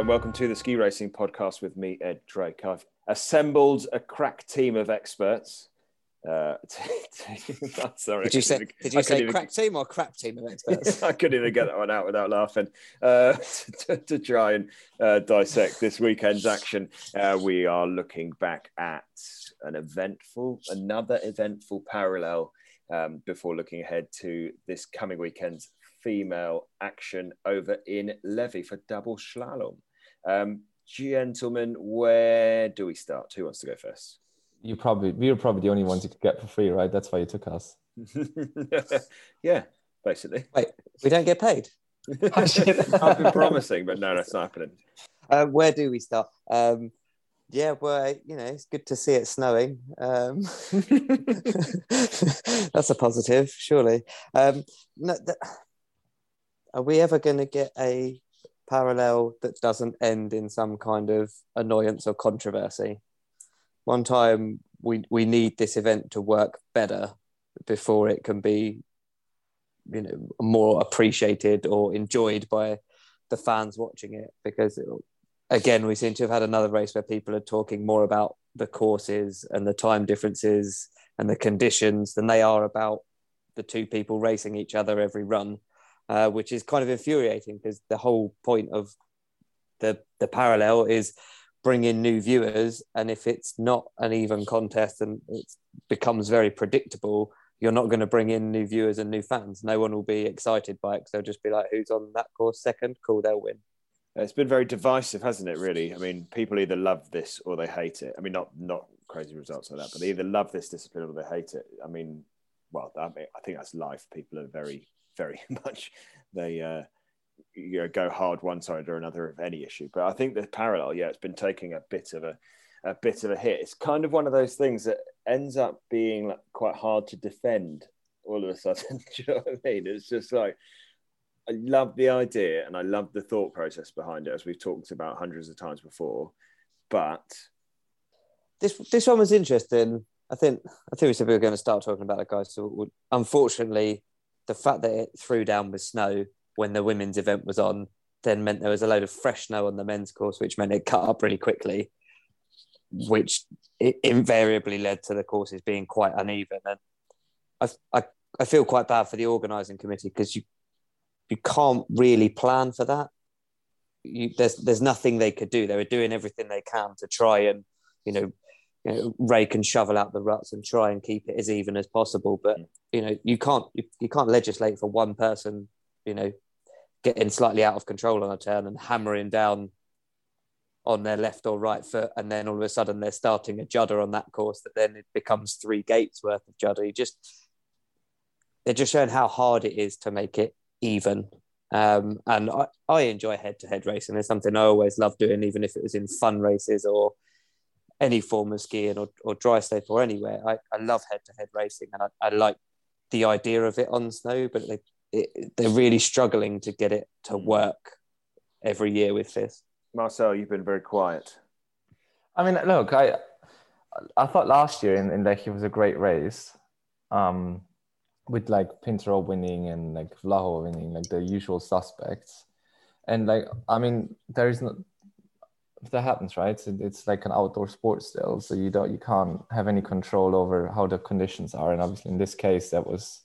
and welcome to the Ski Racing Podcast with me, Ed Drake. I've assembled a crack team of experts. Uh, sorry, Did you say? Did you say crack team or crap team of experts? I couldn't even get that one out without laughing. Uh, to, to try and uh, dissect this weekend's action, uh, we are looking back at an eventful, another eventful parallel um, before looking ahead to this coming weekend's female action over in Levi for double slalom. Um, gentlemen, where do we start? Who wants to go first? You probably we were probably the only ones you could get for free, right? That's why you took us. yeah, basically. Wait, we don't get paid. I've been promising, but no, that's not happening. Uh, where do we start? Um, yeah, well, you know, it's good to see it snowing. Um, that's a positive, surely. Um, no, th- are we ever going to get a parallel that doesn't end in some kind of annoyance or controversy? One time we we need this event to work better before it can be, you know, more appreciated or enjoyed by the fans watching it. Because it, again, we seem to have had another race where people are talking more about the courses and the time differences and the conditions than they are about the two people racing each other every run uh, which is kind of infuriating because the whole point of the the parallel is bring in new viewers and if it's not an even contest and it becomes very predictable you're not going to bring in new viewers and new fans. No one will be excited by it because they'll just be like who's on that course second? Cool they'll win. It's been very divisive hasn't it really? I mean people either love this or they hate it. I mean not not crazy results like that but they either love this discipline or they hate it. I mean well i, mean, I think that's life. People are very very much they uh, you know, go hard one side or another of any issue. But I think the parallel, yeah, it's been taking a bit of a a bit of a hit. It's kind of one of those things that ends up being like quite hard to defend all of a sudden. Do you know what I mean? It's just like I love the idea and I love the thought process behind it, as we've talked about hundreds of times before. But this this one was interesting. I think I think we said we were going to start talking about it, guys. So unfortunately, the fact that it threw down with snow when the women's event was on then meant there was a load of fresh snow on the men's course, which meant it cut up really quickly, which invariably led to the courses being quite uneven. And I, I, I feel quite bad for the organising committee because you you can't really plan for that. You, there's there's nothing they could do. They were doing everything they can to try and you know you know, rake and shovel out the ruts and try and keep it as even as possible. But mm. you know, you can't you, you can't legislate for one person, you know, getting slightly out of control on a turn and hammering down on their left or right foot, and then all of a sudden they're starting a judder on that course that then it becomes three gates worth of judder. You just they're just showing how hard it is to make it even. Um, and I, I enjoy head to head racing. It's something I always love doing, even if it was in fun races or any form of skiing or, or dry slope or anywhere. I, I love head to head racing and I, I like the idea of it on snow, but they, it, they're really struggling to get it to hmm. work every year with this. Marcel, you've been very quiet. I mean, look, I I thought last year in, in Lech it was a great race, um, with like Pinturault winning and like Vlaho winning, like the usual suspects. And like, I mean, there is not that happens, right? It's like an outdoor sport still, so you don't you can't have any control over how the conditions are. And obviously, in this case, that was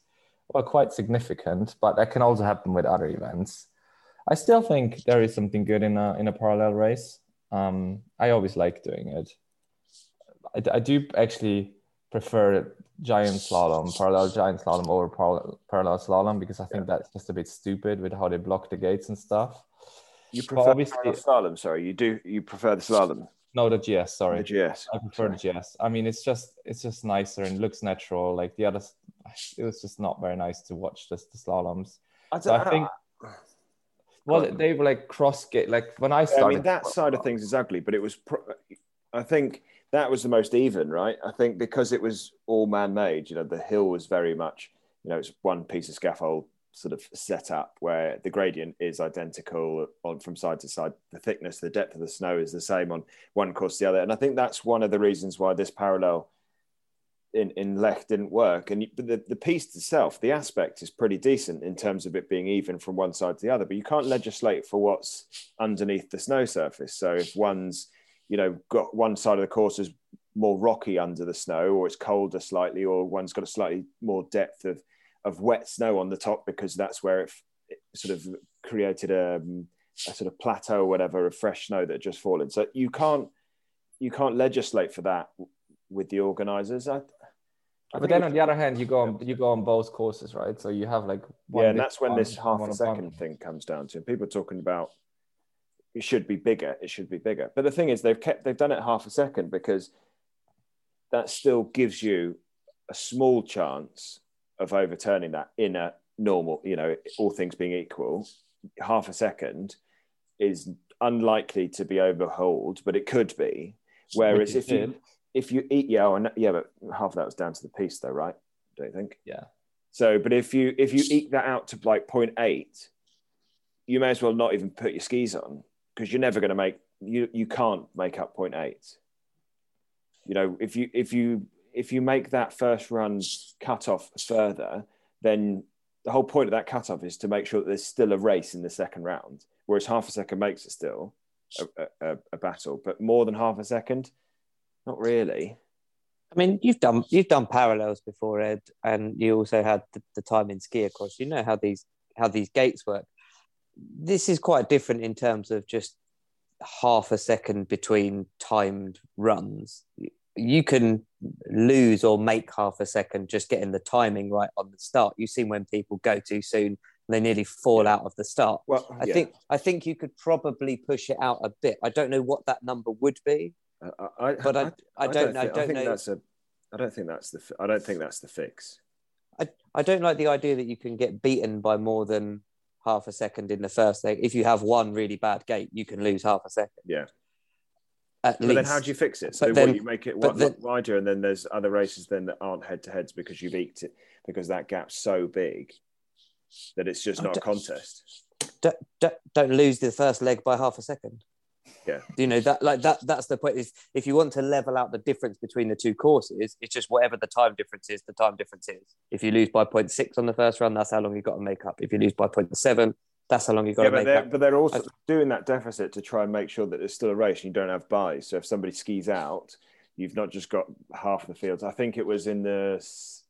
well quite significant. But that can also happen with other events. I still think there is something good in a in a parallel race. Um, I always like doing it. I, I do actually prefer giant slalom, parallel giant slalom over parallel, parallel slalom because I think that's just a bit stupid with how they block the gates and stuff. You prefer the slalom? Sorry, you do. You prefer the slalom? No, the GS. Sorry, the GS. I prefer sorry. the GS. I mean, it's just it's just nicer and looks natural. Like the others, it was just not very nice to watch just the slaloms. I, so I think. Well, they were like cross gate. Like when I started, I mean, that side of things is ugly, but it was. Pro- I think that was the most even, right? I think because it was all man-made. You know, the hill was very much. You know, it's one piece of scaffold sort of setup where the gradient is identical on from side to side. The thickness, the depth of the snow is the same on one course the other. And I think that's one of the reasons why this parallel in, in Lech didn't work. And the, the piece itself, the aspect is pretty decent in terms of it being even from one side to the other, but you can't legislate for what's underneath the snow surface. So if one's, you know, got one side of the course is more rocky under the snow or it's colder slightly, or one's got a slightly more depth of, of wet snow on the top because that's where it, it sort of created a, a sort of plateau or whatever of fresh snow that had just fallen. So you can't, you can't legislate for that with the organizers. I, I but then on the other hand, you go on you go on both courses, right? So you have like yeah, and that's when this half a second thing comes down to. People are talking about it should be bigger. It should be bigger. But the thing is, they've kept they've done it half a second because that still gives you a small chance of overturning that in a normal, you know, all things being equal. Half a second is unlikely to be overhauled, but it could be. Whereas if you if you eat yeah, or, yeah, but half of that was down to the piece though, right? Don't you think? Yeah. So, but if you if you eke that out to like 0.8, you may as well not even put your skis on because you're never going to make you you can't make up 0.8. You know, if you if you if you make that first run cut off further, then the whole point of that cut off is to make sure that there's still a race in the second round. Whereas half a second makes it still a, a, a battle, but more than half a second, not really. I mean, you've done you've done parallels before, Ed, and you also had the, the time in ski across. You know how these how these gates work. This is quite different in terms of just half a second between timed runs. You can lose or make half a second just getting the timing right on the start. You've seen when people go too soon they nearly fall out of the start. Well, I think I think you could probably push it out a bit. I don't know what that number would be. Uh, I, I, but I, I, I don't, don't, I don't know. That's a, I don't think that's the. I don't think that's the fix. I, I don't like the idea that you can get beaten by more than half a second in the first leg. If you have one really bad gate, you can lose half a second. Yeah. At but least. then how do you fix it? So then, what, you make it then, wider, and then there's other races then that aren't head to heads because you've eked it because that gap's so big that it's just oh, not a contest. Don't, don't, don't lose the first leg by half a second. Yeah. You know that like that that's the point is if you want to level out the difference between the two courses, it's just whatever the time difference is, the time difference is. If you lose by 0.6 on the first run, that's how long you've got to make up. If you lose by 0.7, that's how long you've got yeah, to make up. But they're also doing that deficit to try and make sure that there's still a race and you don't have buys. So if somebody skis out, you've not just got half the fields. I think it was in the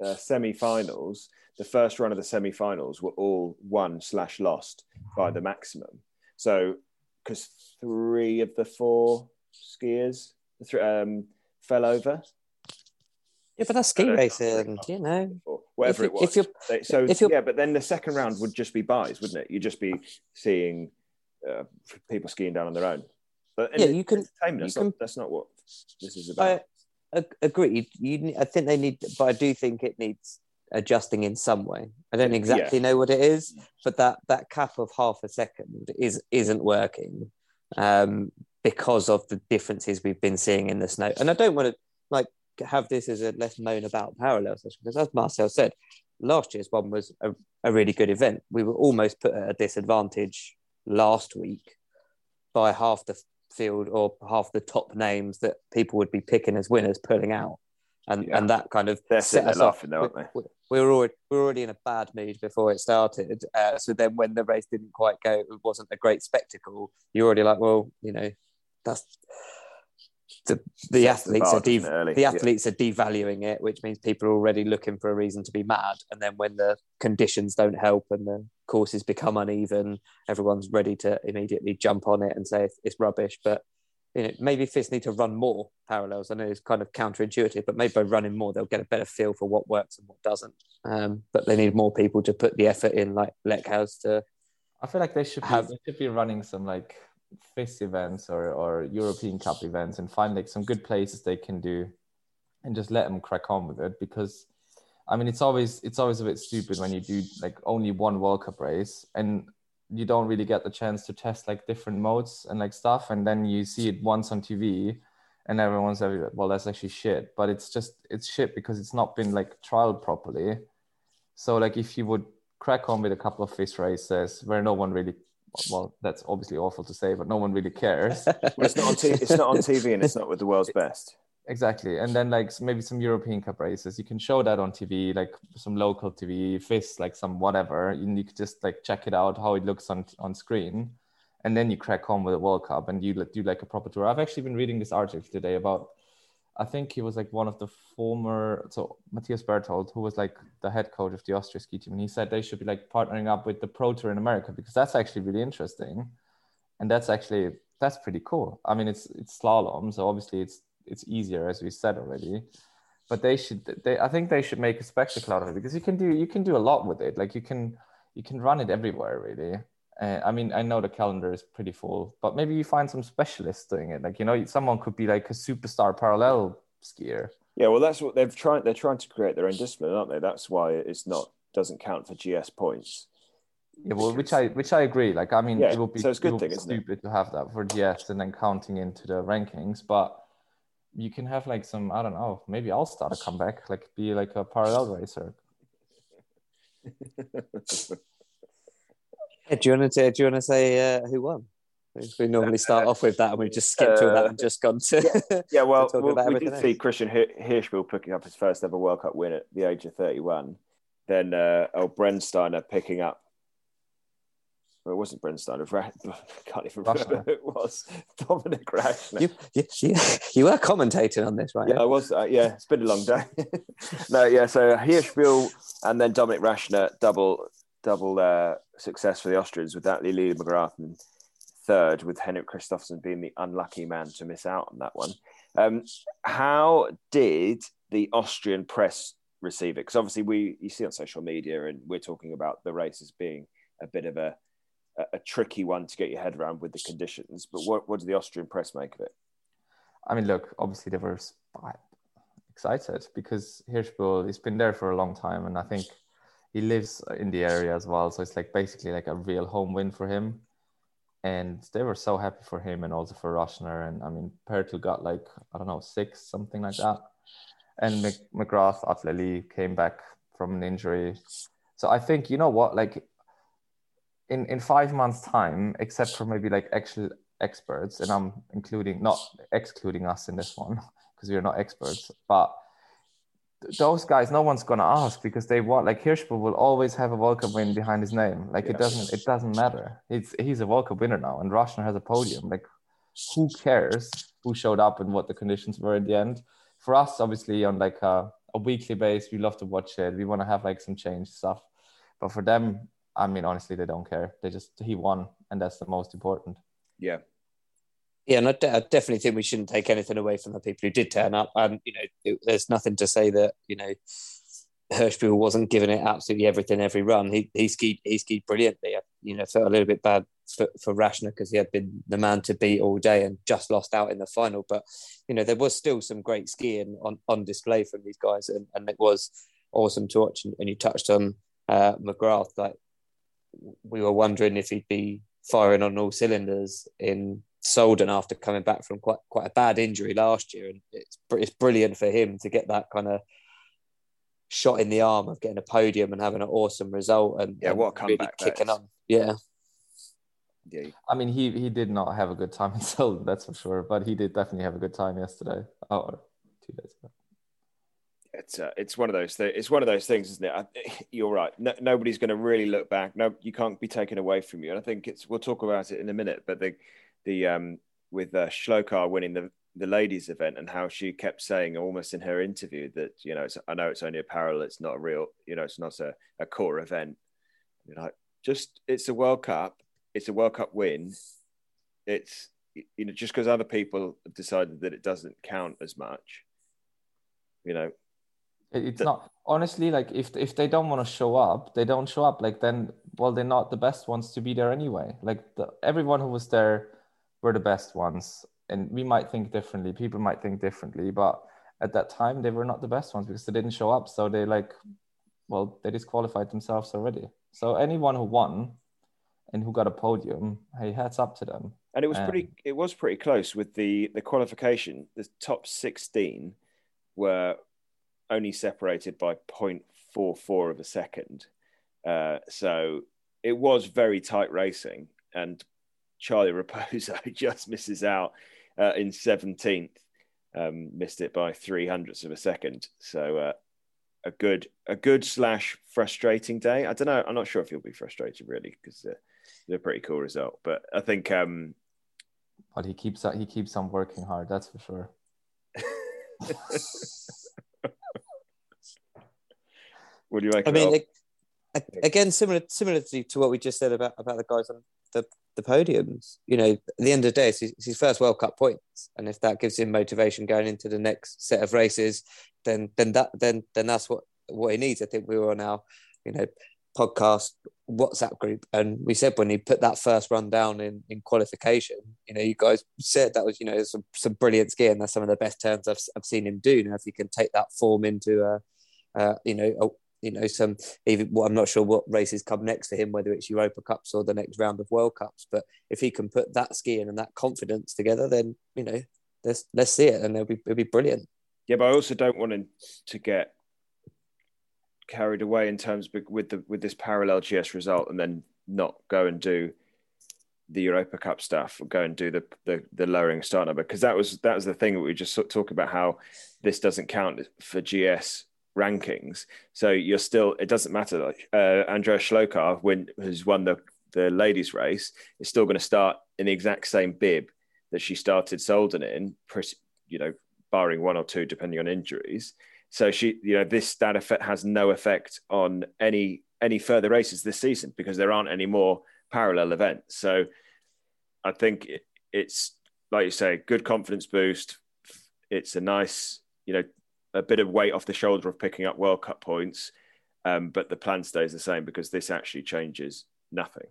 uh, semi-finals. The first run of the semi-finals were all won slash lost by the maximum. So because three of the four skiers um, fell over. Yeah, but that's ski racing, you know. Whatever if, it was. If you're, so if you're, yeah, but then the second round would just be buys, wouldn't it? You'd just be seeing uh, people skiing down on their own. But yeah, you can. That's, you not, that's not what this is about. I agreed. You, I think they need, but I do think it needs adjusting in some way. I don't exactly yeah. know what it is, but that that cap of half a second is isn't working um, because of the differences we've been seeing in the snow. And I don't want to like have this as a less known about parallel session because, as Marcel said, last year's one was a, a really good event. We were almost put at a disadvantage last week by half the field or half the top names that people would be picking as winners pulling out. And, yeah. and that kind of They're set us off. Though, aren't they? We, we, were already we were already in a bad mood before it started. Uh, so then when the race didn't quite go, it wasn't a great spectacle. You're already like, well, you know, that's the, the athletes the are de- the athletes yeah. are devaluing it, which means people are already looking for a reason to be mad. And then when the conditions don't help and the courses become uneven, everyone's ready to immediately jump on it and say it's, it's rubbish. But you know, maybe FIS need to run more parallels. I know it's kind of counterintuitive, but maybe by running more, they'll get a better feel for what works and what doesn't. Um, but they need more people to put the effort in, like Lech has to. I feel like they should have, be, they should be running some like FIS events or, or European Cup events and find like some good places they can do, and just let them crack on with it because. I mean, it's always it's always a bit stupid when you do like only one World Cup race, and you don't really get the chance to test like different modes and like stuff and then you see it once on tv and everyone's like well that's actually shit but it's just it's shit because it's not been like trialed properly so like if you would crack on with a couple of FIS races where no one really well that's obviously awful to say but no one really cares well, it's not on t- it's not on tv and it's not with the world's best Exactly, and then like maybe some European Cup races, you can show that on TV, like some local TV, FIS, like some whatever. You, you could just like check it out how it looks on on screen, and then you crack on with the World Cup and you do like a proper tour. I've actually been reading this article today about, I think he was like one of the former, so Matthias Berthold, who was like the head coach of the Austria ski team, and he said they should be like partnering up with the Pro Tour in America because that's actually really interesting, and that's actually that's pretty cool. I mean, it's it's slalom, so obviously it's it's easier as we said already but they should they i think they should make a spectacle out of it because you can do you can do a lot with it like you can you can run it everywhere really uh, i mean i know the calendar is pretty full but maybe you find some specialists doing it like you know someone could be like a superstar parallel skier yeah well that's what they've tried they're trying to create their own discipline aren't they that's why it's not doesn't count for gs points yeah, well, which I which I agree. Like, I mean, Yeah, it would be, so it's good it thing, be isn't it? stupid to have that for GS and then counting into the rankings. But you can have like some, I don't know, maybe I'll start a comeback, like be like a parallel racer. Yeah, do you want to do you want to say uh, who won? We normally start off with that, and we've just skipped all that and just gone to. Yeah, well, talk we- about we did see. Christian Hi- Hirschbühl picking up his first ever World Cup win at the age of 31. Then uh, old Brennsteiner picking up. Well, it wasn't Brennsteiner. Ra- I can't even remember who it was. Dominik Raschner. you, you, you, you were commentating on this, right? Yeah, I was. Uh, yeah, it's been a long day. no, yeah. So Hirschbühl and then Dominik Raschner double double uh, success for the Austrians with that Lili McGrath and third, with Henrik Kristoffersen being the unlucky man to miss out on that one. Um, how did the Austrian press receive it? Because obviously we you see on social media, and we're talking about the race as being a bit of a a, tricky one to get your head around with the conditions. But what what did the Austrian press make of it? I mean, look, obviously they were excited because Hirschbühl he's been there for a long time, and I think he lives in the area as well. So it's like basically like a real home win for him. And they were so happy for him and also for Raschner. And I mean, Pertl got like, I don't know, six, something like that. And Mc, McGrath, Atle Lie came back from an injury. So I think, you know what, like in, in five months' time, except for maybe like actual experts, and I'm including, not excluding us in this one because we are not experts, but those guys, no one's gonna ask because they want like Hirschbühl will always have a World Cup win behind his name. Like Yeah. it doesn't it doesn't matter. It's he's a World Cup winner now, and Raschner has a podium. Like who cares who showed up and what the conditions were in the end? For us, obviously, on like a, a weekly base, we love to watch it. We want to have like some change stuff, but for them, I mean, honestly, they don't care. They just he won, and that's the most important. Yeah, Yeah, and I, definitely think we shouldn't take anything away from the people who did turn up. And you know, it, there's nothing to say that you know Hirschbühl wasn't giving it absolutely everything every run. He he skied he skied brilliantly. I, you know, felt a little bit bad for, for Raschner because he had been the man to beat all day and just lost out in the final. But you know, there was still some great skiing on on display from these guys, and, and it was awesome to watch. And, and you touched on uh, McGrath, like we were wondering if he'd be firing on all cylinders in Solden after coming back from quite quite a bad injury last year, and it's it's brilliant for him to get that kind of shot in the arm of getting a podium and having an awesome result and Yeah, what a really comeback that kicking is. on. Yeah, yeah. I mean, he he did not have a good time in Seoul, that's for sure. But he did definitely have a good time yesterday. Oh, or two days ago. it's uh, it's one of those th- it's one of those things, isn't it? I, you're right. No, nobody's going to really look back. No, you can't be taken away from you. And I think it's we'll talk about it in a minute. But the the um with uh, Shlokar winning the the ladies event and how she kept saying almost in her interview that you know it's, I know it's only a parallel. It's not a real. You know, it's not a, a core event. You're like just it's a World Cup. It's a World Cup win. It's you know just because other people have decided that it doesn't count as much. You know, It's The- not honestly like if if they don't want to show up, they don't show up. Like then, well, they're not the best ones to be there anyway. Like the, everyone who was there were the best ones, and we might think differently. People might think differently, but at that time they were not the best ones because they didn't show up. So they like, well, they disqualified themselves already. So anyone who won and who got a podium, hey, hats up to them. and it was Um, pretty it was pretty close with the the qualification the top 16 were only separated by 0.44 of a second uh, so it was very tight racing and charlie raposo just misses out uh, in 17th um, missed it by three hundredths of a second. So uh, a good a good slash frustrating day. I don't know. I'm not sure if you'll be frustrated really because uh, it's a pretty cool result. But I think um, But he keeps he keeps on working hard. That's for sure. what do you make? I mean, it? Again, similar similar to, what we just said about about the guys on the, the podiums. You know, at the end of the day, it's his, it's his first World Cup points, and if that gives him motivation going into the next set of races, then then that then then that's what what he needs. I think we were on our you know podcast WhatsApp group, and we said when he put that first run down in in qualification, you know, you guys said that was you know some some brilliant skiing. That's some of the best turns I've I've seen him do. Now, if he can take that form into a uh, you know, a, you know, some even well, I'm not sure what races come next for him, whether it's Europa Cups or the next round of World Cups. But if he can put that skiing and that confidence together, then you know, let's let's see it, and it'll be it'll be brilliant. Yeah, but I also don't want him to get carried away in terms of, with the with this parallel GS result and then not go and do the Europa Cup stuff or go and do the the, the lowering start number because that was that was the thing that we just of talk about how this doesn't count for GS rankings. So you're still it doesn't matter. Like uh, Andrea Schlokar, when has won the the ladies race, is still going to start in the exact same bib that she started Solden in. You know, barring one or two, depending on injuries. So she, you know, this that effect has no effect on any any further races this season because there aren't any more parallel events. So I think it, it's like you say, good confidence boost. It's a nice, you know, a bit of weight off the shoulder of picking up World Cup points, um, but the plan stays the same because this actually changes nothing.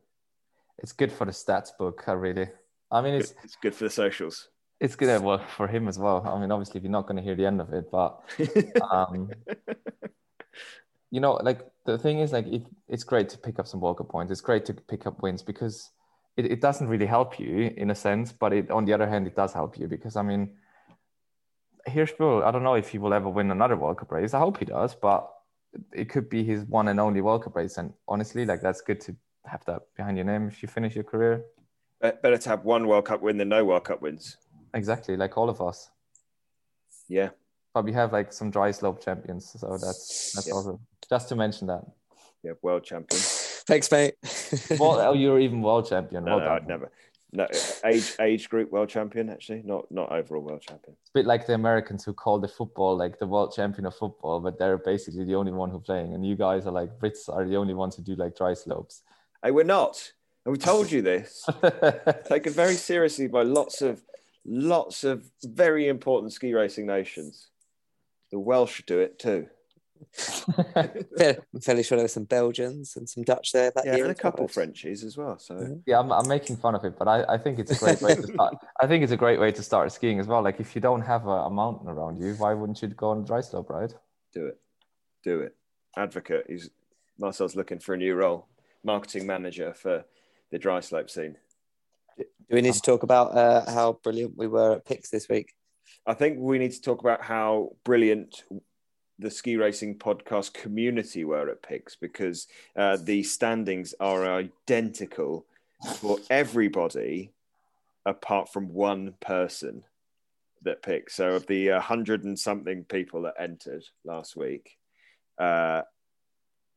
It's good for the stats book. I really. I mean, it's It's good for the socials. it's good well for him as well. I mean, obviously, you're not going to hear the end of it, but um, you know, like the thing is, like it, it's great to pick up some World Cup points. It's great to pick up wins because it, it doesn't really help you in a sense, but it on the other hand, it does help you because I mean, Hirschbühl, I don't know if he will ever win another World Cup race. I hope he does, but it could be his one and only World Cup race. And honestly, like that's good to have that behind your name if you finish your career. Better to have one World Cup win than no World Cup wins. Exactly, like all of us. Yeah. But we have like some dry slope champions, so that's that's Yeah. also just to mention that. Yeah, world champion. Thanks, mate. Well, oh, you're even world champion. No, well no, done. I'd never. No, uh, age age group world champion actually, not not overall world champion. It's a bit like the Americans who call the football like the world champion of football, but they're basically the only one who playing. And you guys are like Brits are the only ones who do like dry slopes. Hey, we're not. And we told you this. Taken very seriously by lots of lots of very important ski racing nations. The Welsh do it too. Fair- I'm fairly sure there were some Belgians and some Dutch there that Yeah, year. and a as well. couple Frenchies as well. So Yeah. yeah, I'm, I'm making fun of it, but I, I think it's a great way to start. I think it's a great way to start skiing as well. Like if you don't have a, a mountain around you, why wouldn't you go on a dry slope, right? do it, do it. Advocate. He's Marcel's looking for a new role, marketing manager for the dry slope scene. Do we need to talk about uh, how brilliant we were at Pix this week? I think we need to talk about how brilliant the ski racing podcast community were at picks because uh, the standings are identical for everybody apart from one person that picked. So, of the uh, hundred and something people that entered last week, uh,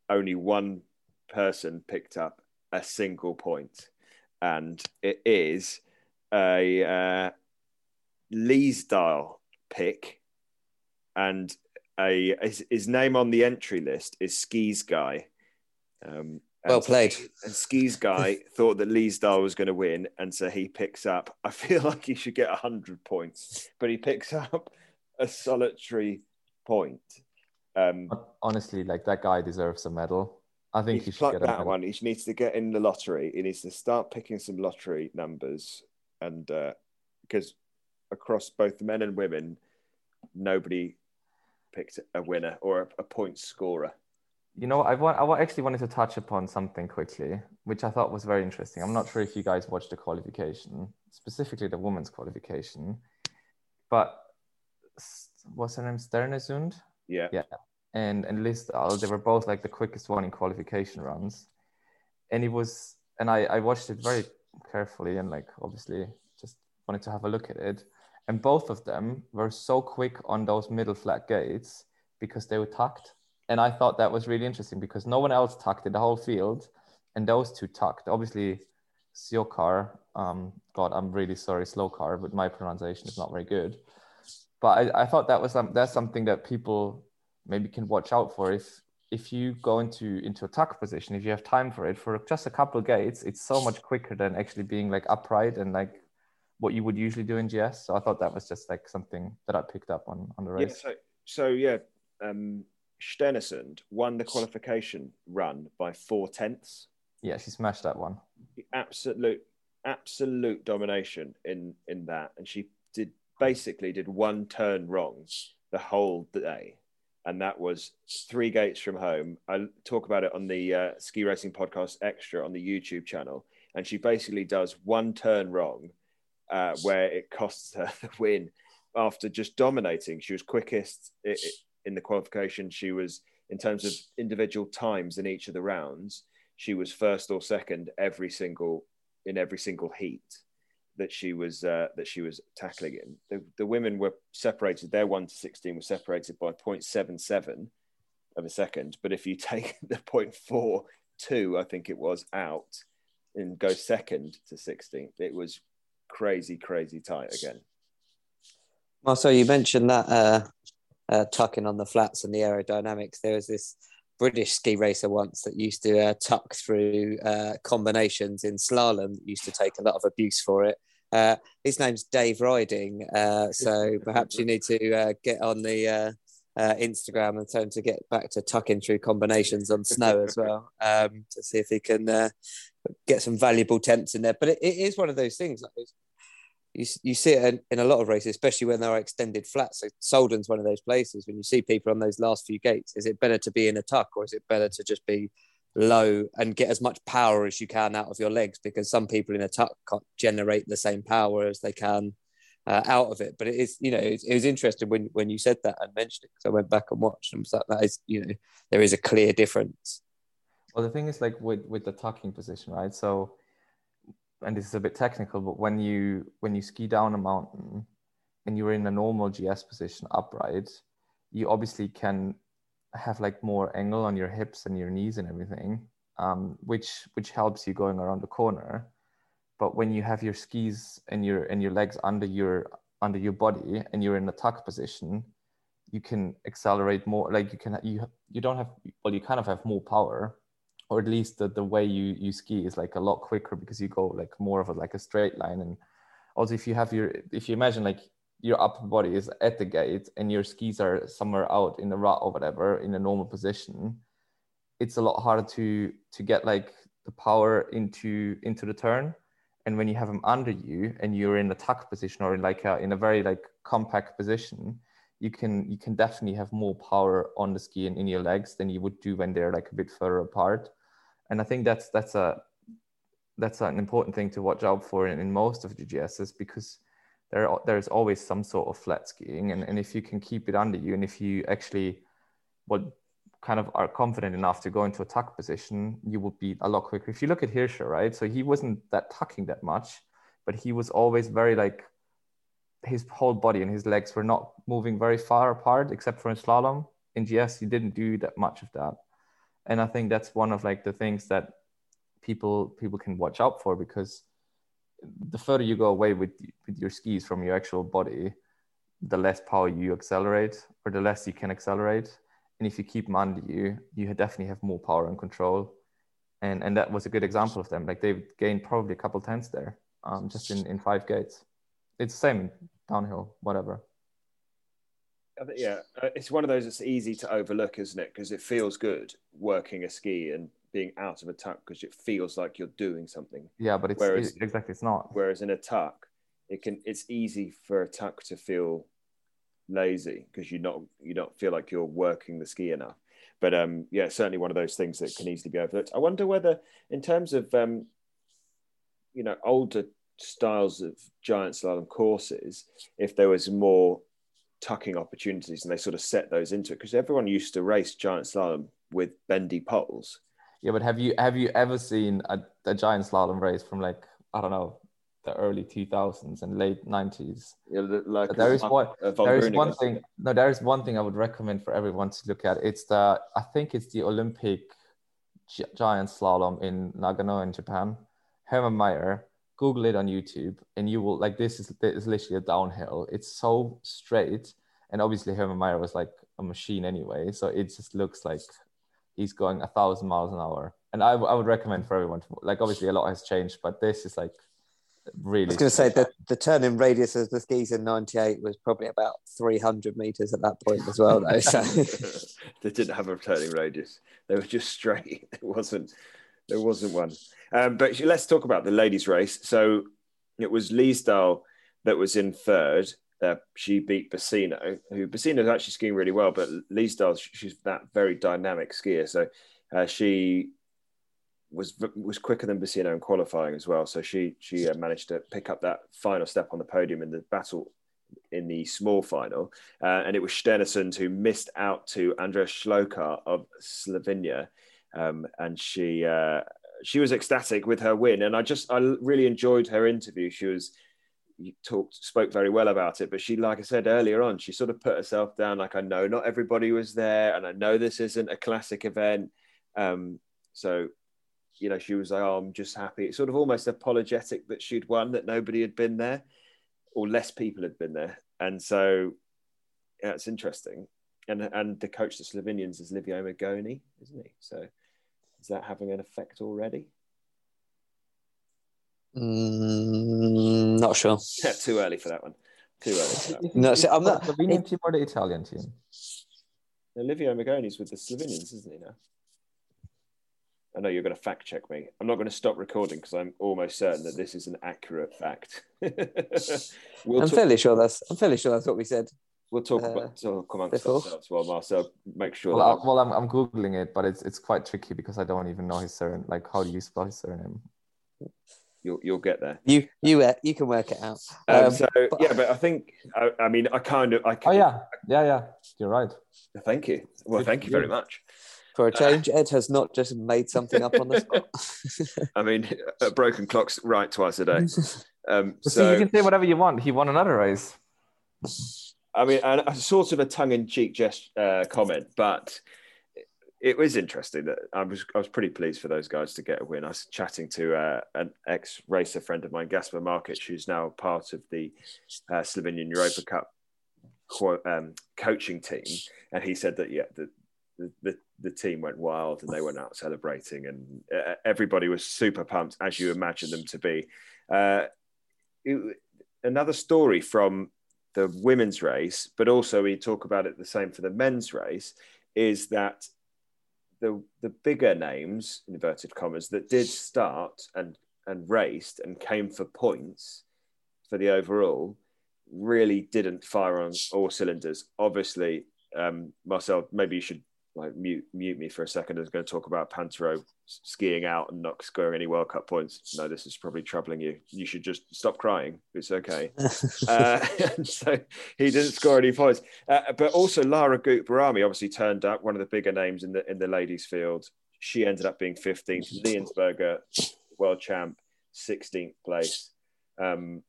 only one person picked up a single point, and it is a uh, Lysdahl pick, and a his, his name on the entry list is Skis Guy. Um, Well played. And Skis Guy thought that Lysdahl was going to win, and so he picks up. I feel like he should get hundred points, but he picks up a solitary point. Um, Honestly, like that guy deserves a medal. I think he should plucked get a that one. He needs to get in the lottery. He needs to start picking some lottery numbers, and uh, because across both men and women, nobody picked a winner or a, a point scorer. You know, I want I actually wanted to touch upon something quickly, which I thought was very interesting. I'm not sure if you guys watched the qualification, specifically the women's qualification, but what's her name, Stjernesund Yeah, Yeah. and and Lysdahl, they were both like the quickest one in qualification runs, and it was, and I I watched it very carefully and like obviously just wanted to have a look at it, and both of them were so quick on those middle flat gates because they were tucked. And I thought that was really interesting because no one else tucked in the whole field, and those two tucked. Obviously, Siokar, um, God, I'm really sorry, Slowcar, but my pronunciation is not very good. But I, I thought that was um, that's something that people maybe can watch out for if if you go into into a tuck position, if you have time for it, for just a couple gates, it's so much quicker than actually being like upright and like what you would usually do in GS. So I thought that was just like something that I picked up on on the race. Yeah, so, so yeah, um, Stjernesund won the qualification run by four tenths. Yeah, she smashed that one. Absolute, absolute domination in in that, and she did basically did one turn wrong the whole day, and that was three gates from home. I talk about it on the uh, ski racing podcast extra on the YouTube channel, and she basically does one turn wrong, uh, where it costs her the win after just dominating. She was quickest in the qualification. She was in terms of individual times in each of the rounds. She was first or second every single in every single heat that she was uh, that she was tackling in. The, the women were separated. Their one to sixteen was separated by 0.77 of a second. But if you take the 0.42, I think it was out, and go second to 16, it was crazy, crazy tight again. Marcel, you mentioned that uh, uh, tucking on the flats and the aerodynamics. There was this British ski racer once that used to uh, tuck through uh, combinations in slalom. Used to take a lot of abuse for it. Uh, his name's Dave Ryding, uh, so perhaps you need to uh, get on the uh, Instagram and tell him to get back to tucking through combinations on snow as well um, to see if he can get some valuable temps in there. But it, it is one of those things. Like you, you see it in, a lot of races, especially when there are extended flats. So Solden's one of those places when you see people on those last few gates. Is it better to be in a tuck or is it better to just be low and get as much power as you can out of your legs? Because some people in a tuck can't generate the same power as they can uh, out of it. But it is, you know, it, it, was interesting when when you said that and mentioned it because I went back and watched and was like, that is, you know, there is a clear difference. Well, the thing is, like with with the tucking position, right? So and this is a bit technical, but when you when you ski down a mountain and you're in a normal GS position upright, you obviously can have like more angle on your hips and your knees and everything, um, which which helps you going around the corner. But when you have your skis and your and your legs under your under your body and you're in a tuck position, you can accelerate more. Like you can you you don't have well you kind of have more power or at least the, the way you you ski is like a lot quicker because you go like more of a like a straight line. And also if you have your if you imagine like your upper body is at the gate and your skis are somewhere out in the rut or whatever in a normal position it's a lot harder to to get like the power into into the turn. And when you have them under you and you're in a tuck position or in like a, in a very like compact position you can you can definitely have more power on the ski and in your legs than you would do when they're like a bit further apart and I think that's that's a that's an important thing to watch out for in, in most of the GSs because there there's always some sort of flat skiing, and, and if you can keep it under you, and if you actually what kind of are confident enough to go into a tuck position, you will be a lot quicker. If you look at Hirscher, right? So he wasn't that tucking that much, but he was always very like his whole body and his legs were not moving very far apart, except for in slalom. In GS, he didn't do that much of that and i think that's one of like the things that people people can watch out for because the further you go away with with your skis from your actual body the less power you accelerate or the less you can accelerate. And if you keep them under you you definitely have more power and control. And and that was a good example of them. Like they've gained probably a couple tenths there um, just in in five gates. It's the same downhill whatever yeah, uh, it's one of those that's easy to overlook, isn't it? Because it feels good working a ski and being out of a tuck because it feels like you're doing something. Yeah, but it's whereas, it, exactly it's not. Whereas in a tuck, it can it's easy for a tuck to feel lazy because you not you don't feel like you're working the ski enough. But um, yeah, certainly one of those things that can easily be overlooked. I wonder whether, in terms of um, you know, older styles of giant slalom courses, if there was more tucking opportunities and they sort of set those into it because everyone used to race giant slalom with bendy poles yeah but have you have you ever seen a, a giant slalom race from like i don't know the early 2000s and late 90s. Yeah, like there is one. uh, There is one thing. No, there is one thing I would recommend for everyone to look at. It's the I think it's the Olympic giant slalom in Nagano in Japan. Hermann Maier. Google it on YouTube, and you will like this is this is literally a downhill. It's so straight, and obviously Hermann Maier was like a machine anyway, so it just looks like he's going a thousand miles an hour. And I, I would recommend for everyone to like. Obviously, a lot has changed, but this is like really. I was going to say that the turning radius of the skis in '98 was probably about 300 meters at that point as well, though. So they didn't have a turning radius. They were just straight. It wasn't. There wasn't one. Um, but let's talk about the ladies' race. So it was Lysdahl that was in third. Uh, she beat Bassino, who Bassino is actually skiing really well, but Lysdahl, she's that very dynamic skier. So uh, she was was quicker than Bassino in qualifying as well. So she she uh, managed to pick up that final step on the podium in the battle in the small final, uh, and it was Stjernesund who missed out to Andrea Schlokar of Slovenia, um, and she uh, she was ecstatic with her win, and I just I really enjoyed her interview. She was talked spoke very well about it, but she, like I said earlier on, she sort of put herself down. Like I know not everybody was there, and I know this isn't a classic event, um, so you know, she was like, oh, I'm just happy. It's sort of almost apologetic that she'd won, that nobody had been there or less people had been there. And so, yeah, it's interesting. And and the coach of the Slovenians is Livio Magoni, isn't he? So is that having an effect already? Mm, not sure. Too early for that one. Too early for that one. No, so I'm not- The Slovenian team or the Italian team? Olivio Magoni's with the Slovenians, isn't he now? I know you're going to fact check me. I'm not going to stop recording because I'm almost certain that this is an accurate fact. we'll, I'm talk, fairly sure that's I'm fairly sure that's what we said. We'll talk uh, about talk amongst before. ourselves while Marcel make sure. Well, that I, I'm- well, I'm, I'm googling it, but it's it's quite tricky because I don't even know his surname. Like, how do you spell his surname? you'll you'll get there. You you uh, you can work it out. Um, Um, so but- yeah, but I think I, I mean I kind of I Oh yeah, yeah, yeah. You're right. Thank you. Well, Good thank you very much. For a change, Ed has not just made something up on the spot. I mean, a broken clock's right twice a day. Um, But see, you can say whatever you want. He won another race. I mean, and a sort of a tongue-in-cheek gest, uh, comment, but it was interesting that I was I was pretty pleased for those guys to get a win. I was chatting to uh, an ex-racer friend of mine, Gaspar Markic, who's now part of the uh, Slovenian Europa Cup co- um, coaching team, and he said that yeah, the, the the the team went wild and they went out celebrating, and uh, everybody was super pumped, as you imagine them to be. Uh, it- another story from the women's race, but also we talk about it the same for the men's race, is that the the bigger names, inverted commas, that did start and and raced and came for points for the overall, really didn't fire on all cylinders. Obviously, um, Marcel, maybe you should like mute mute me for a second. I was going to talk about Pinturault skiing out and not scoring any World Cup points. No, this is probably troubling you. You should just stop crying. It's okay. Uh, so he didn't score any points. Uh, but also Lara Gut-Behrami obviously turned up, one of the bigger names in the in the ladies' field. She ended up being 15th. Liensberger, world champ, 16th place. Um,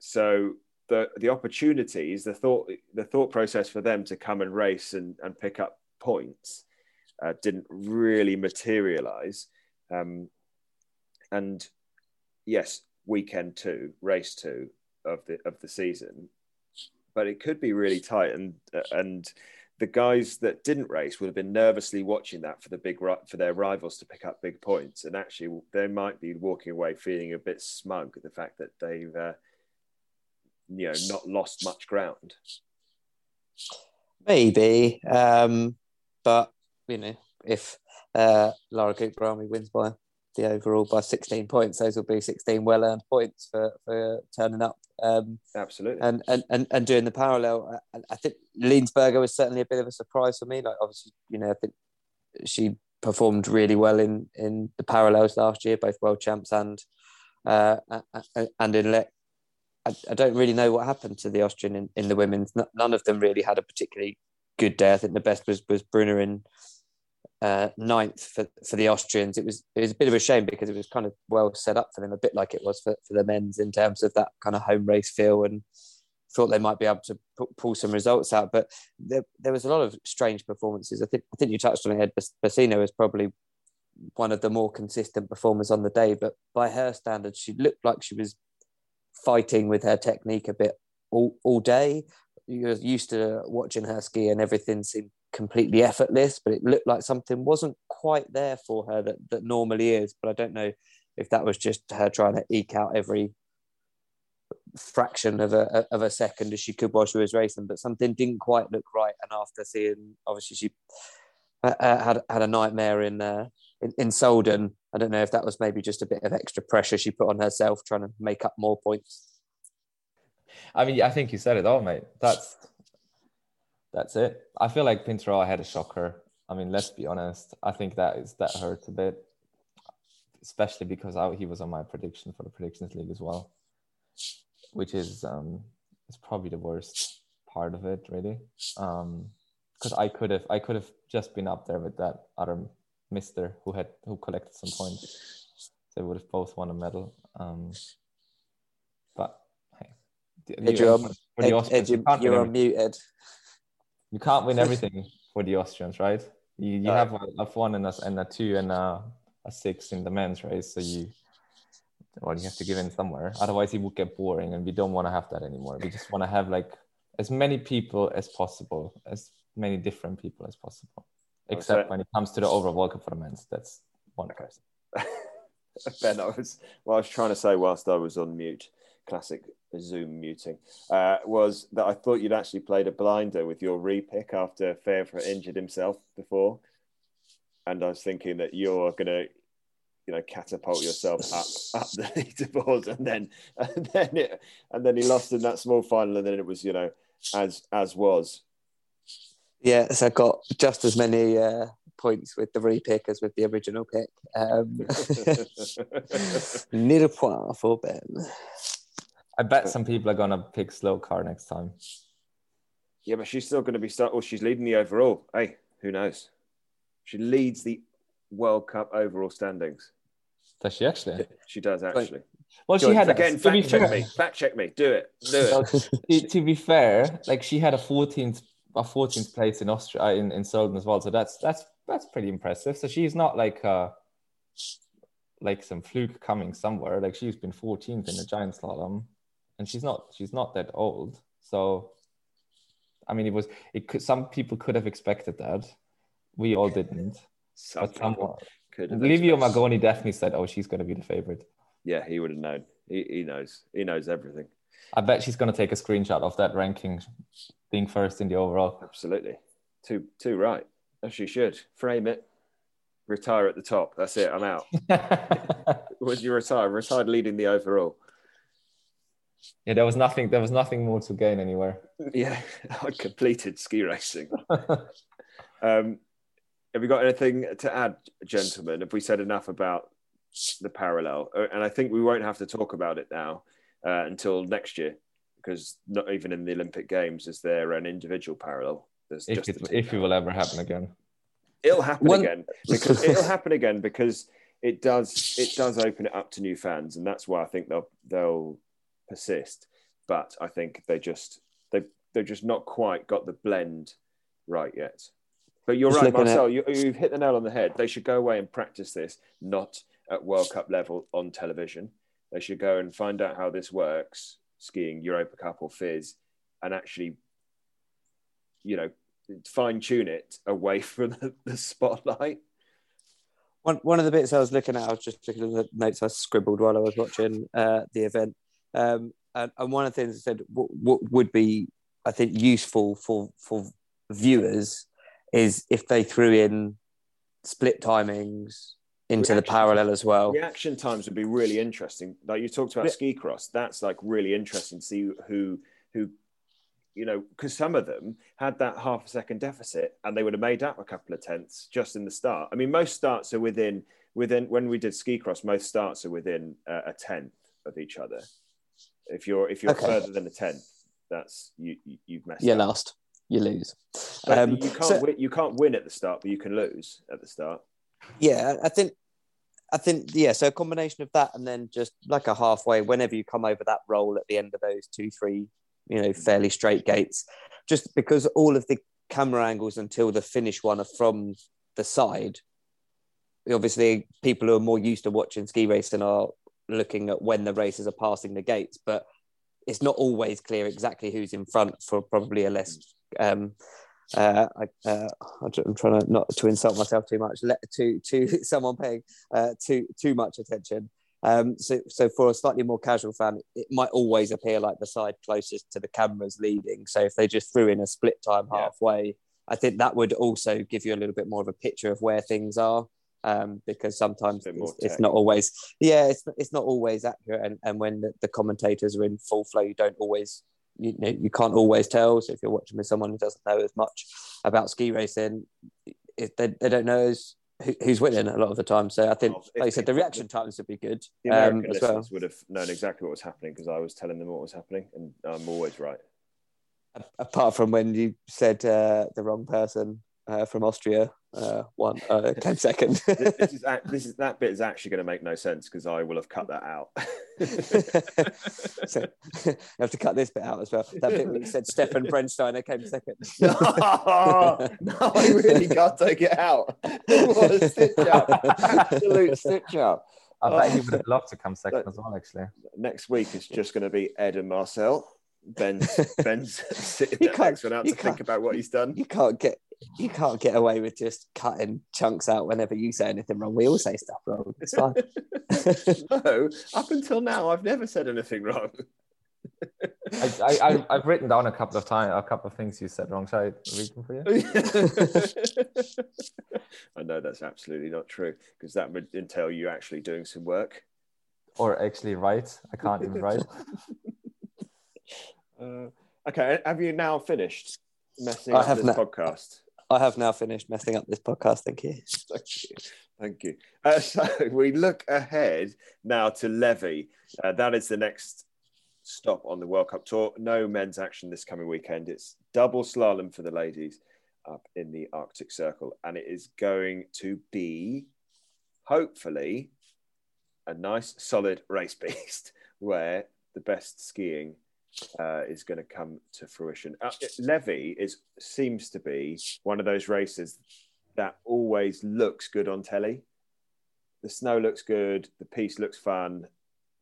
so the the opportunities, the thought the thought process for them to come and race and, and pick up points uh, didn't really materialize. Um, and yes, weekend two, race two of the of the season, but it could be really tight. And and the guys that didn't race would have been nervously watching that for the big for their rivals to pick up big points, and actually they might be walking away feeling a bit smug at the fact that they've uh, you know not lost much ground. Maybe, um, but you know, if uh, Lara Gut-Behrami wins by the overall by 16 points, those will be 16 well earned points for, for turning up um, Absolutely. and, and, and, and doing the parallel. I, I think Liensberger was certainly a bit of a surprise for me. Like, obviously, you know, I think she performed really well in, in the parallels last year, both world champs and uh, and in Lech. I, I don't really know what happened to the Austrian in, in the women's. None of them really had a particularly good day. I think the best was was Brunner in uh, ninth for, for the Austrians. It was it was a bit of a shame because it was kind of well set up for them, a bit like it was for, for the men's in terms of that kind of home race feel and thought they might be able to pull some results out. But there, there was a lot of strange performances. I think I think you touched on it. Ed Bassino was probably one of the more consistent performers on the day, but by her standards, she looked like she was fighting with her technique a bit all, all day. You're used to watching her ski and everything seemed completely effortless, but it looked like something wasn't quite there for her that, that normally is. But I don't know if that was just her trying to eke out every fraction of a of a second as she could while she was racing, but something didn't quite look right. And after seeing, obviously, she uh, uh had had a nightmare in, uh, in in Solden. I don't know if that was maybe just a bit of extra pressure she put on herself, trying to make up more points. I mean, I think you said it all, mate. That's that's it. I feel like Pinturault had a shocker. I mean, let's be honest. I think that is that hurts a bit, especially because I, he was on my prediction for the predictions league as well, which is um, is probably the worst part of it, really. Um, because I could have I could have just been up there with that other Mister who had who collected some points. They would have both won a medal. Um, Ed, you're, Ed, Ed, you, you're unmuted you can't win everything for the Austrians, right? You, you have a, a one and a, and a two and a, a six in the men's race, so you well you have to give in somewhere. Otherwise, it would get boring, and we don't want to have that anymore. We just want to have like as many people as possible, as many different people as possible. Except when it comes to the overall World Cup for the men's, that's one person. ben, I was well, I was trying to say whilst I was on mute classic Zoom muting, uh, was that I thought you'd actually played a blinder with your repick after Faivre injured himself before. And I was thinking that you're going to, you know, catapult yourself up up the leaderboard, and then and then it, and then he lost in that small final, and then it was, you know, as as was. Yes, I got just as many uh, points with the repick as with the original pick. Um, Nil point for Ben. I bet some people are gonna pick Slokar next time. Yeah, but she's still going to be start. Well, she's leading the overall. Hey, who knows? She leads the World Cup overall standings. Does she actually? She does actually. Well, she had again. Fact check fair, me. Fact check me. Do it. Do it. to, to, be fair, like she had a 14th a 14th place in Austria uh, in in Solden as well. So that's that's that's pretty impressive. So she's not like uh like some fluke coming somewhere. Like she's been 14th in the giant slalom and she's not she's not that old. So, I mean, it was it could some people could have expected that. We all didn't. some but someone could. Livio Magoni definitely said, "Oh, she's going to be the favorite." Yeah, he would have known. He, he knows. He knows everything. I bet she's going to take a screenshot of that ranking, being first in the overall. Absolutely, too too right. As she should frame it, retire at the top. That's it. I'm out. Would you retire? Retired leading the overall. Yeah, there was nothing. There was nothing more to gain anywhere. Yeah, I completed ski racing. um, have we got anything to add, gentlemen? Have we said enough about the parallel? Uh, and I think we won't have to talk about it now uh, until next year, because not even in the Olympic Games is there an individual parallel. There's if it, if it will ever happen again, it'll happen One... again because it'll happen again because it does it does open it up to new fans, and that's why I think they'll they'll persist. But I think they just they they've just not quite got the blend right yet. But you're just right, Marcel. At... You, you've hit the nail on the head. They should go away and practice this, not at World Cup level on television. They should go and find out how this works, skiing Europa Cup or FIS, and actually, you know, fine tune it away from the, the spotlight. One, one of the bits I was looking at, I was just looking at the notes I scribbled while I was watching uh, the event. Um, and, and, one of the things I said what, what would be, I think, useful for for viewers is if they threw in split timings into reaction the parallel as well. Reaction times would be really interesting. Like you talked about ski cross, that's like really interesting to see who who you know, because some of them had that half a second deficit and they would have made up a couple of tenths just in the start. I mean, most starts are within within when we did ski cross, most starts are within uh, a tenth of each other. If you're if you're okay. further than a tenth, that's you, you have messed. Yeah, up. last. you lose. Um, you can't so- win, you can't win at the start, but you can lose at the start. Yeah, I think, I think, yeah. So a combination of that, and then just like a halfway, whenever you come over that roll at the end of those two, three, you know, fairly straight gates, just because all of the camera angles until the finish one are from the side. Obviously, people who are more used to watching ski racing are looking at when the races are passing the gates, but it's not always clear exactly who's in front for probably a less um, uh, I, uh, I'm trying to not to insult myself too much. Let to to someone paying uh, too too much attention. Um, so so for a slightly more casual fan, it might always appear like the side closest to the cameras leading. So if they just threw in a split time Yeah. halfway, I think that would also give you a little bit more of a picture of where things are. Um, because sometimes it's, it's not always yeah it's, it's not always accurate and, and when the, the commentators are in full flow you don't always you know you can't always tell. So if you're watching with someone who doesn't know as much about ski racing, it, they, they don't know as, who, who's winning a lot of the time. So I think, Well, like if said, the reaction times would be good The um, American as well. listeners would have known exactly what was happening because I was telling them what was happening, and I'm always right. Apart from when you said uh, the wrong person uh, from Austria uh, one uh, came second. this, this is this is that bit is actually going to make no sense because I will have cut that out. so you have to cut this bit out as well. That bit where you said Stefan Brennsteiner came second. no, no, I really can't take it out. What a stitch up! Absolute stitch up. I bet he would have loved to come second But- as well, actually. Next week is just going to be Ed and Marcel. Ben's Ben's sitting You that can't- next one out to think about what he's done. you can't get you can't get away with just cutting chunks out whenever you say anything wrong. We all say stuff wrong. It's fine. no, up until now, I've never said anything wrong. I, I, I, I've written down a couple of times, a couple of things you said wrong. Shall I read them for you? I know that's absolutely not true because that would entail you actually doing some work. Or actually write. I can't even write. Uh, okay, have you now finished messing I up have this not. podcast? I have now finished messing up this podcast. Thank you. Thank you. Thank you. Uh, so we look ahead now to Levi. Uh, that is the next stop on the World Cup tour. No men's action this coming weekend. It's double slalom for the ladies up in the Arctic Circle, and it is going to be hopefully a nice, solid race beast where the best skiing uh, is going to come to fruition. Uh, Levi is seems to be one of those races that always looks good on telly. The snow looks good. The piste looks fun.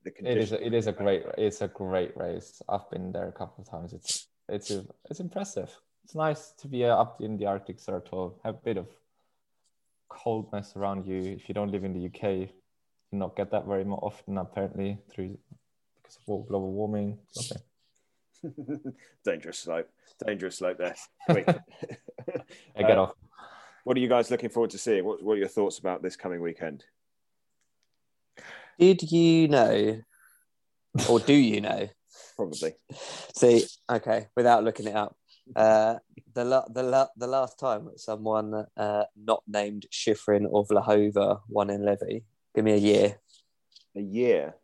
The It is. conditions A, it is a great. It's a great race. I've been there a couple of times. It's it's a, it's impressive. It's nice to be uh, up in the Arctic Circle. Have a bit of coldness around you. If you don't live in the UK, you not get that very often. Apparently, through because of global warming. Okay. dangerous slope. Dangerous slope there. I get Uh, off. What are you guys looking forward to seeing? What, what are your thoughts about this coming weekend? Did you know, or do you know? Probably. See, okay, without looking it up, uh, the la- the la- the last time that someone uh, not named Shiffrin or Vlhová won in Levi, give me a year. A year.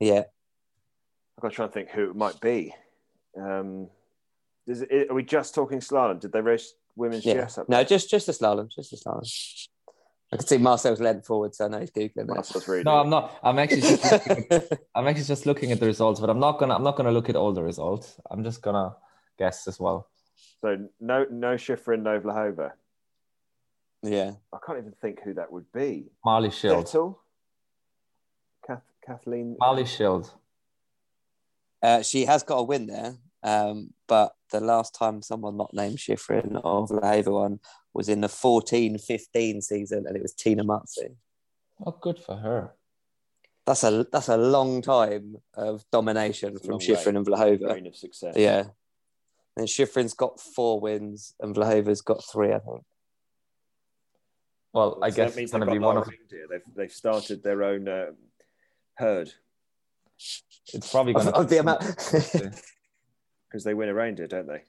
Yeah, I've got to try and think who it might be. Um, is it, are we just talking slalom? Did they race women's yeah. GS up No, just just the slalom, just the slalom. I can see Marcel's leant forward, so I know he's googling Marcel's really No, I'm not. I'm actually just looking at, I'm actually just looking at the results, but I'm not gonna I'm not gonna look at all the results. I'm just gonna guess as well. So no, no Shiffrin, no Vlhová. yeah, I can't even think who that would be. Marlies Schild. Vettel? Kath, Kathleen. Marlies Schild. Uh, she has got a win there. Um, but the last time someone not named Shiffrin or Vlhová won was in the 14-15 season, and it was Tina Maze. Oh, good for her. That's a that's a long time of domination from long Shiffrin and Vlhová. Of success. Yeah. And Shiffrin's got four wins and Vlhová's got three, I think. Well, I So guess that means it's gonna they've be got one a of reindeer. They've, they've started their own uh, herd it's probably Of, gonna of the amount, because they win a reindeer, don't they?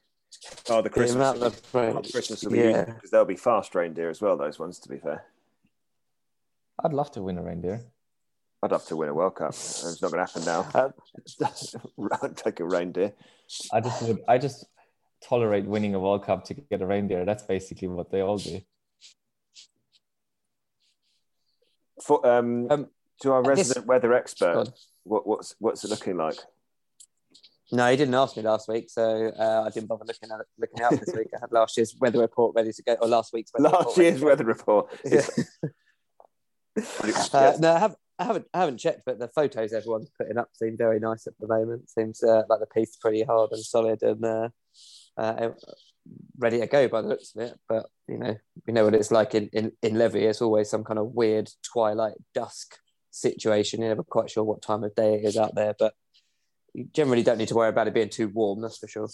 Oh, the the Christmas. amount of oh, Christmas will be yeah. because they'll be fast reindeer as well. Those ones, to be fair. I'd love to win a reindeer. I'd love to win a World Cup. It's not going to happen now. Um, Take a reindeer. I just would. I just tolerate winning a World Cup to get a reindeer. That's basically what they all do. For, um, Um, to our I guess- resident weather expert, on. What, what's what's it looking like? No, he didn't ask me last week, so uh, I didn't bother looking at it, looking up this week. I had last year's weather report ready to go, or last week's weather Last report year's weather report. Yeah. Uh, no, I haven't, I haven't, I haven't checked, but the photos everyone's putting up seem very nice at the moment. Seems uh, like the piste is pretty hard and solid and uh, uh, ready to go by the looks of it. But you know, we know what it's like in, in, in Levi. It's always some kind of weird twilight dusk situation. You're never quite sure what time of day it is out there, but you generally don't need to worry about it being too warm. That's for sure.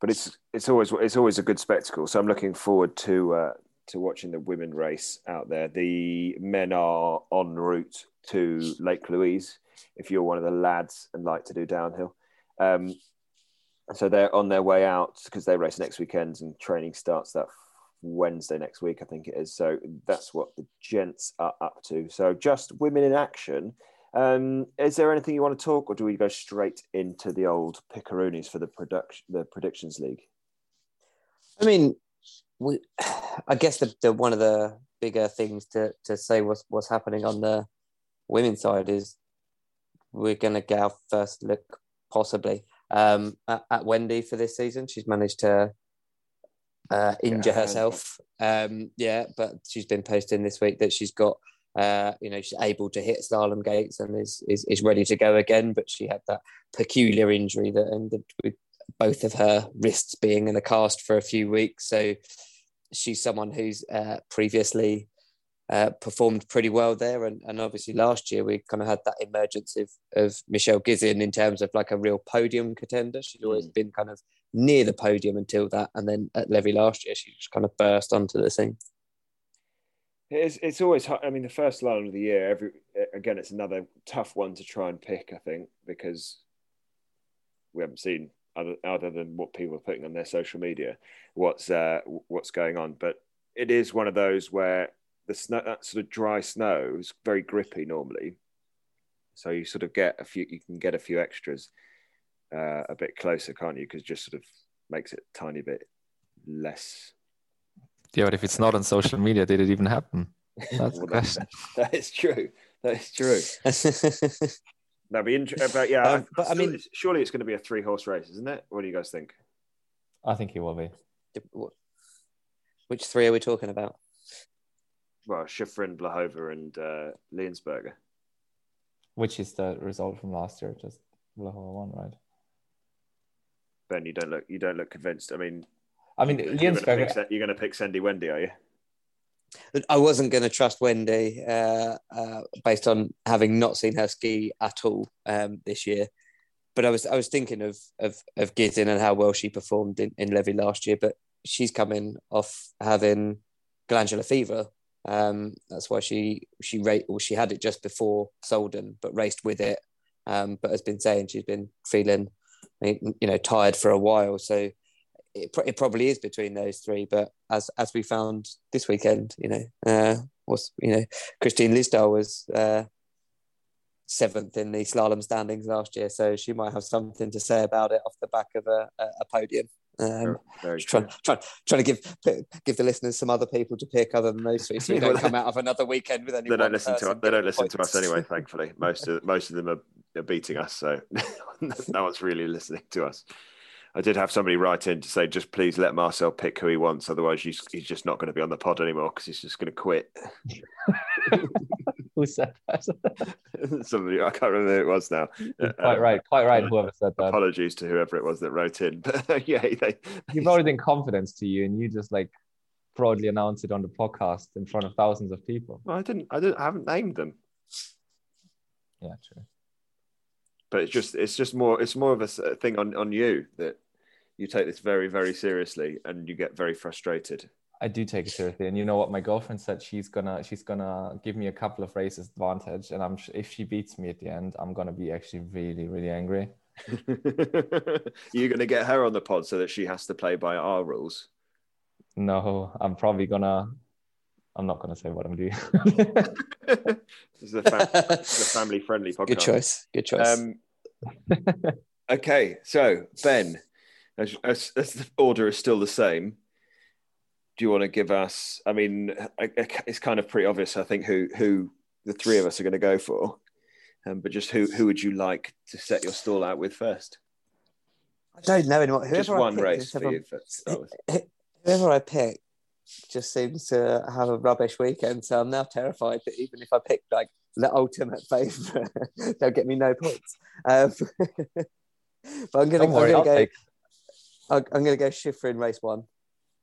but it's it's always it's always a good spectacle. So I'm looking forward to uh, to watching the women race out there. The men are en route to Lake Louise. If you're one of the lads and like to do downhill, um, so they're on their way out because they race next weekend and training starts that Wednesday next week, I think it is. So that's what the gents are up to. So just women in action. Um, is there anything you want to talk, or do we go straight into the old pickaroonies for the production, the predictions league? I mean, we, I guess the, the one of the bigger things to, to say what's what's happening on the women's side is we're going to get our first look possibly um, at, at Wendy for this season. She's managed to uh, injure Yeah. herself. Um, yeah, but she's been posting this week that she's got. Uh, you know, she's able to hit slalom gates and is, is is ready to go again. But she had that peculiar injury that ended with both of her wrists being in a cast for a few weeks. So she's someone who's uh, previously uh, performed pretty well there. And, and obviously last year we kind of had that emergence of, of Michelle Gisin in terms of like a real podium contender. She'd always been kind of near the podium until that. And then at Levi last year, she just kind of burst onto the scene. It's it's always. I mean, the first line of the year. Every again, it's another tough one to try and pick. I think because we haven't seen other other than what people are putting on their social media what's uh, what's going on. But it is one of those where the snow, that sort of dry snow is very grippy normally. So you sort of get a few. You can get a few extras uh, a bit closer, can't you? Because just sort of makes it a tiny bit less Yeah, but if it's not on social media, did it even happen? That's the Well, question. that is true. That is true. That'd be interesting. But yeah, Um, I, but I still- mean- surely it's going to be a three horse race, isn't it? What do you guys think? I think it will be. Which three are we talking about? Well, Shiffrin, Vlhová, and uh, Liensberger. Which is the result from last year? Just Vlhová won, right? Ben, you don't look you don't look convinced. I mean, I mean, you're going to pick, Sa- you're going to pick Sandy Wendy, are you? I wasn't going to trust Wendy uh, uh, based on having not seen her ski at all um, this year. But I was I was thinking of of of Gisin and how well she performed in, in Levi last year. But she's coming off having glandular fever. Um, that's why she she rate well, she had it just before Solden, but raced with it. Um, but has been saying she's been feeling you know tired for a while. So it, it probably is between those three. But as as we found this weekend, you know, uh, was you know, Kristin Lysdahl was uh, seventh in the slalom standings last year, so she might have something to say about it off the back of a, a, podium. Um, Very trying, trying, trying to give give the listeners some other people to pick other than those three, so we don't come out of another weekend with only They don't listen to us. They don't listen to us anyway. Thankfully, most of most of them are, are beating us, so no one's really listening to us. I did have somebody write in to say, just please let Marcel pick who he wants, otherwise he's, he's just not going to be on the pod anymore because he's just going to quit. Who said that? somebody I can't remember who it was now. Uh, quite right, quite right. Whoever said that. Apologies to whoever it was that wrote in, but yeah, they, You've already in confidence to you, and you just like proudly announced it on the podcast in front of thousands of people. well, I didn't, I didn't, I haven't named them, Yeah, true. But it's just, it's just more, it's more of a thing on on you that you take this very, very seriously and you get very frustrated. I do take it seriously, and you know what? My girlfriend said she's gonna she's gonna give me a couple of races advantage, and I'm if she beats me at the end, I'm gonna be actually really really angry. You're to get her on the pod so that she has to play by our rules. No, I'm probably gonna. I'm not gonna say what I'm doing. this is a, fam- a family-friendly podcast. Good choice. Good choice. Um, okay, so Ben, as, as, as the order is still the same, do you want to give us? I mean, I- I- it's kind of pretty obvious, I think, who who the three of us are going to go for. Um, but just who who would you like to set your stall out with first? I don't know anymore. Whoever Just I one pick, race just for you. For, to start with. whoever I pick just seems to have a rubbish weekend. So I'm now terrified that even if I pick like the ultimate favourite, they'll get me no points. Um, but I'm gonna, I'm I'll gonna go. take. I'm, I'm gonna go Shiffrin race one,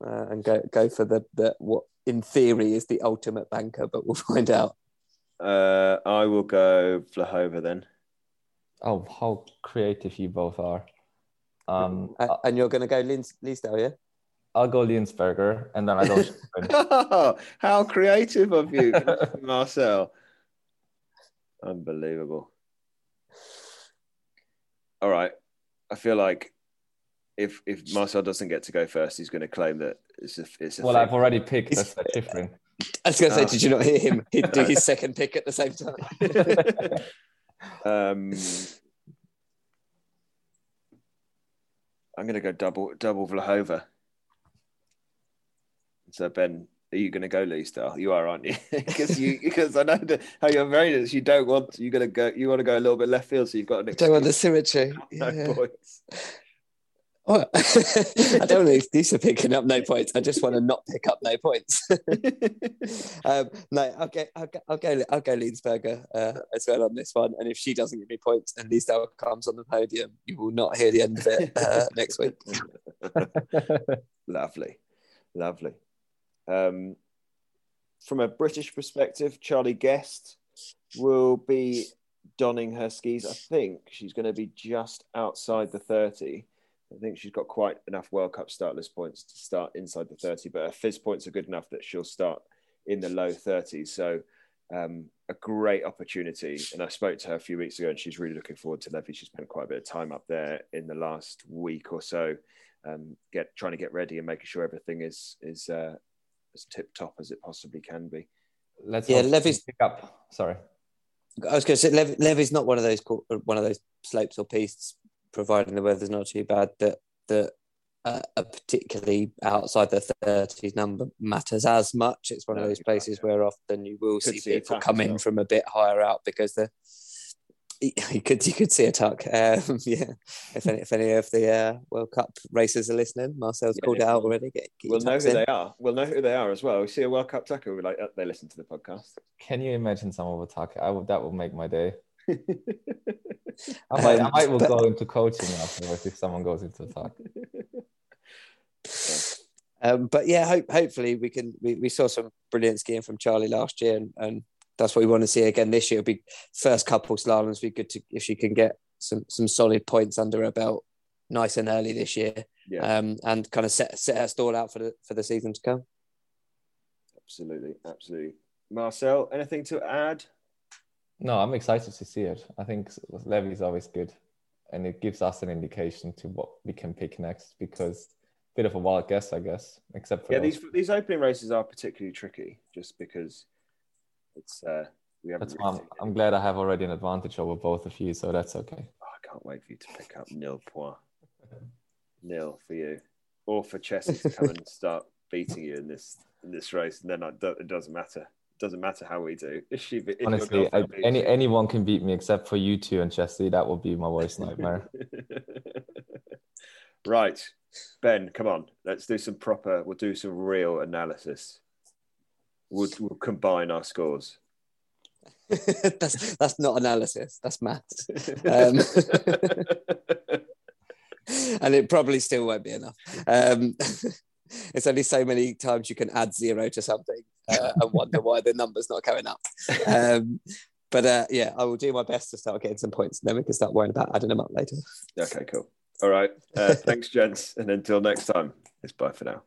uh, and go go for the the what in theory is the ultimate banker, but we'll find out. Uh, I will go Vlhová then. Oh, how creative you both are. Um, Uh, and you're gonna go Lins- Lysdahl, yeah? I'll go Liensberger, and then I go. Shiffrin. How creative of you, Marcel. Unbelievable. All right. I feel like if if Marcel doesn't get to go first, he's going to claim that it's a it's a well, thing. I've already picked It's- that's Shiffrin. I was gonna say, Oh. did you not hear him? He'd do his second pick at the same time. um, I'm going to go double double Vlhová. So Ben, are you going to go Lee? You are, aren't you? Because you because I know that how you're very you don't want you're going to go you want to go a little bit left field, so you've got an I don't want the symmetry. no Yeah. points. I don't want an excuse for picking up no points. I just want to not pick up no points. um, no, I'll go. I'll go. I'll go. I'll go uh, as well on this one. And if she doesn't give me points and Lysdahl comes on the podium, you will not hear the end of it uh, next week. lovely, lovely. Um, from a British perspective, Charlie Guest will be donning her skis. I think she's going to be just outside the 30. I think she's got quite enough World Cup startless points to start inside the 30, but her FIS points are good enough that she'll start in the low 30s. So, um, a great opportunity. And I spoke to her a few weeks ago, and she's really looking forward to Levi. She spent quite a bit of time up there in the last week or so, um, get trying to get ready and making sure everything is is uh, as tip top as it possibly can be. Let's Yeah, hope Levi's- pick up. Sorry. I was going to say Lev- Levi's not one of those one of those slopes or pistes, providing the weather's not too bad. That that uh, are particularly outside the thirties number matters as much. It's one No, of those places yeah. where often you will Could see see people tuck come in well. from a bit higher out because the you could you could see a tuck. Um, yeah, if any if any of the uh, World Cup racers are listening, Marcel's Yeah, called yeah. it out already. Get, get We'll know who in. they are. We'll know who they are as well. We see a World Cup tackle. We're like, oh, they listen to the podcast. Can you imagine some of Otake? I would, that would make my day. I might, I Um, might will but- go into coaching afterwards if someone goes into Otake. Um, but yeah, hope, hopefully we can. We, we saw some brilliant skiing from Charlie last year, and, and that's what we want to see again this year. It'll be first couple slaloms. Be good to if she can get some some solid points under her belt, nice and early this year, yeah, um, and kind of set set her stall out for the for the season to come. absolutely, absolutely. Marcel, anything to add? No, I'm excited to see it. I think Levi is always good, and it gives us an indication to what we can pick next because a bit of a wild guess, I guess, except for Yeah, those. these these opening races are particularly tricky, just because it's uh, we haven't. That's really I'm, I'm glad I have already an advantage over both of you, so that's okay. Oh, I can't wait for you to pick up nil point, nil for you, or for Chessie to come and start beating you in this in this race, and then I, it doesn't matter. It doesn't matter how we do. If she, if Honestly, I, any you- anyone can beat me except for you two and Chesty. That would be my worst nightmare. right, Ben, come on. Let's do some proper. We'll do some real analysis. We'll combine our scores. that's that's not analysis. That's maths, um, and it probably still won't be enough. Um, it's only so many times you can add zero to something uh, and wonder why the number's not going up. Um, but uh, yeah, I will do my best to start getting some points, and then we can start worrying about adding them up later. okay, cool. All right. Uh, thanks, gents. And until next time, it's bye for now.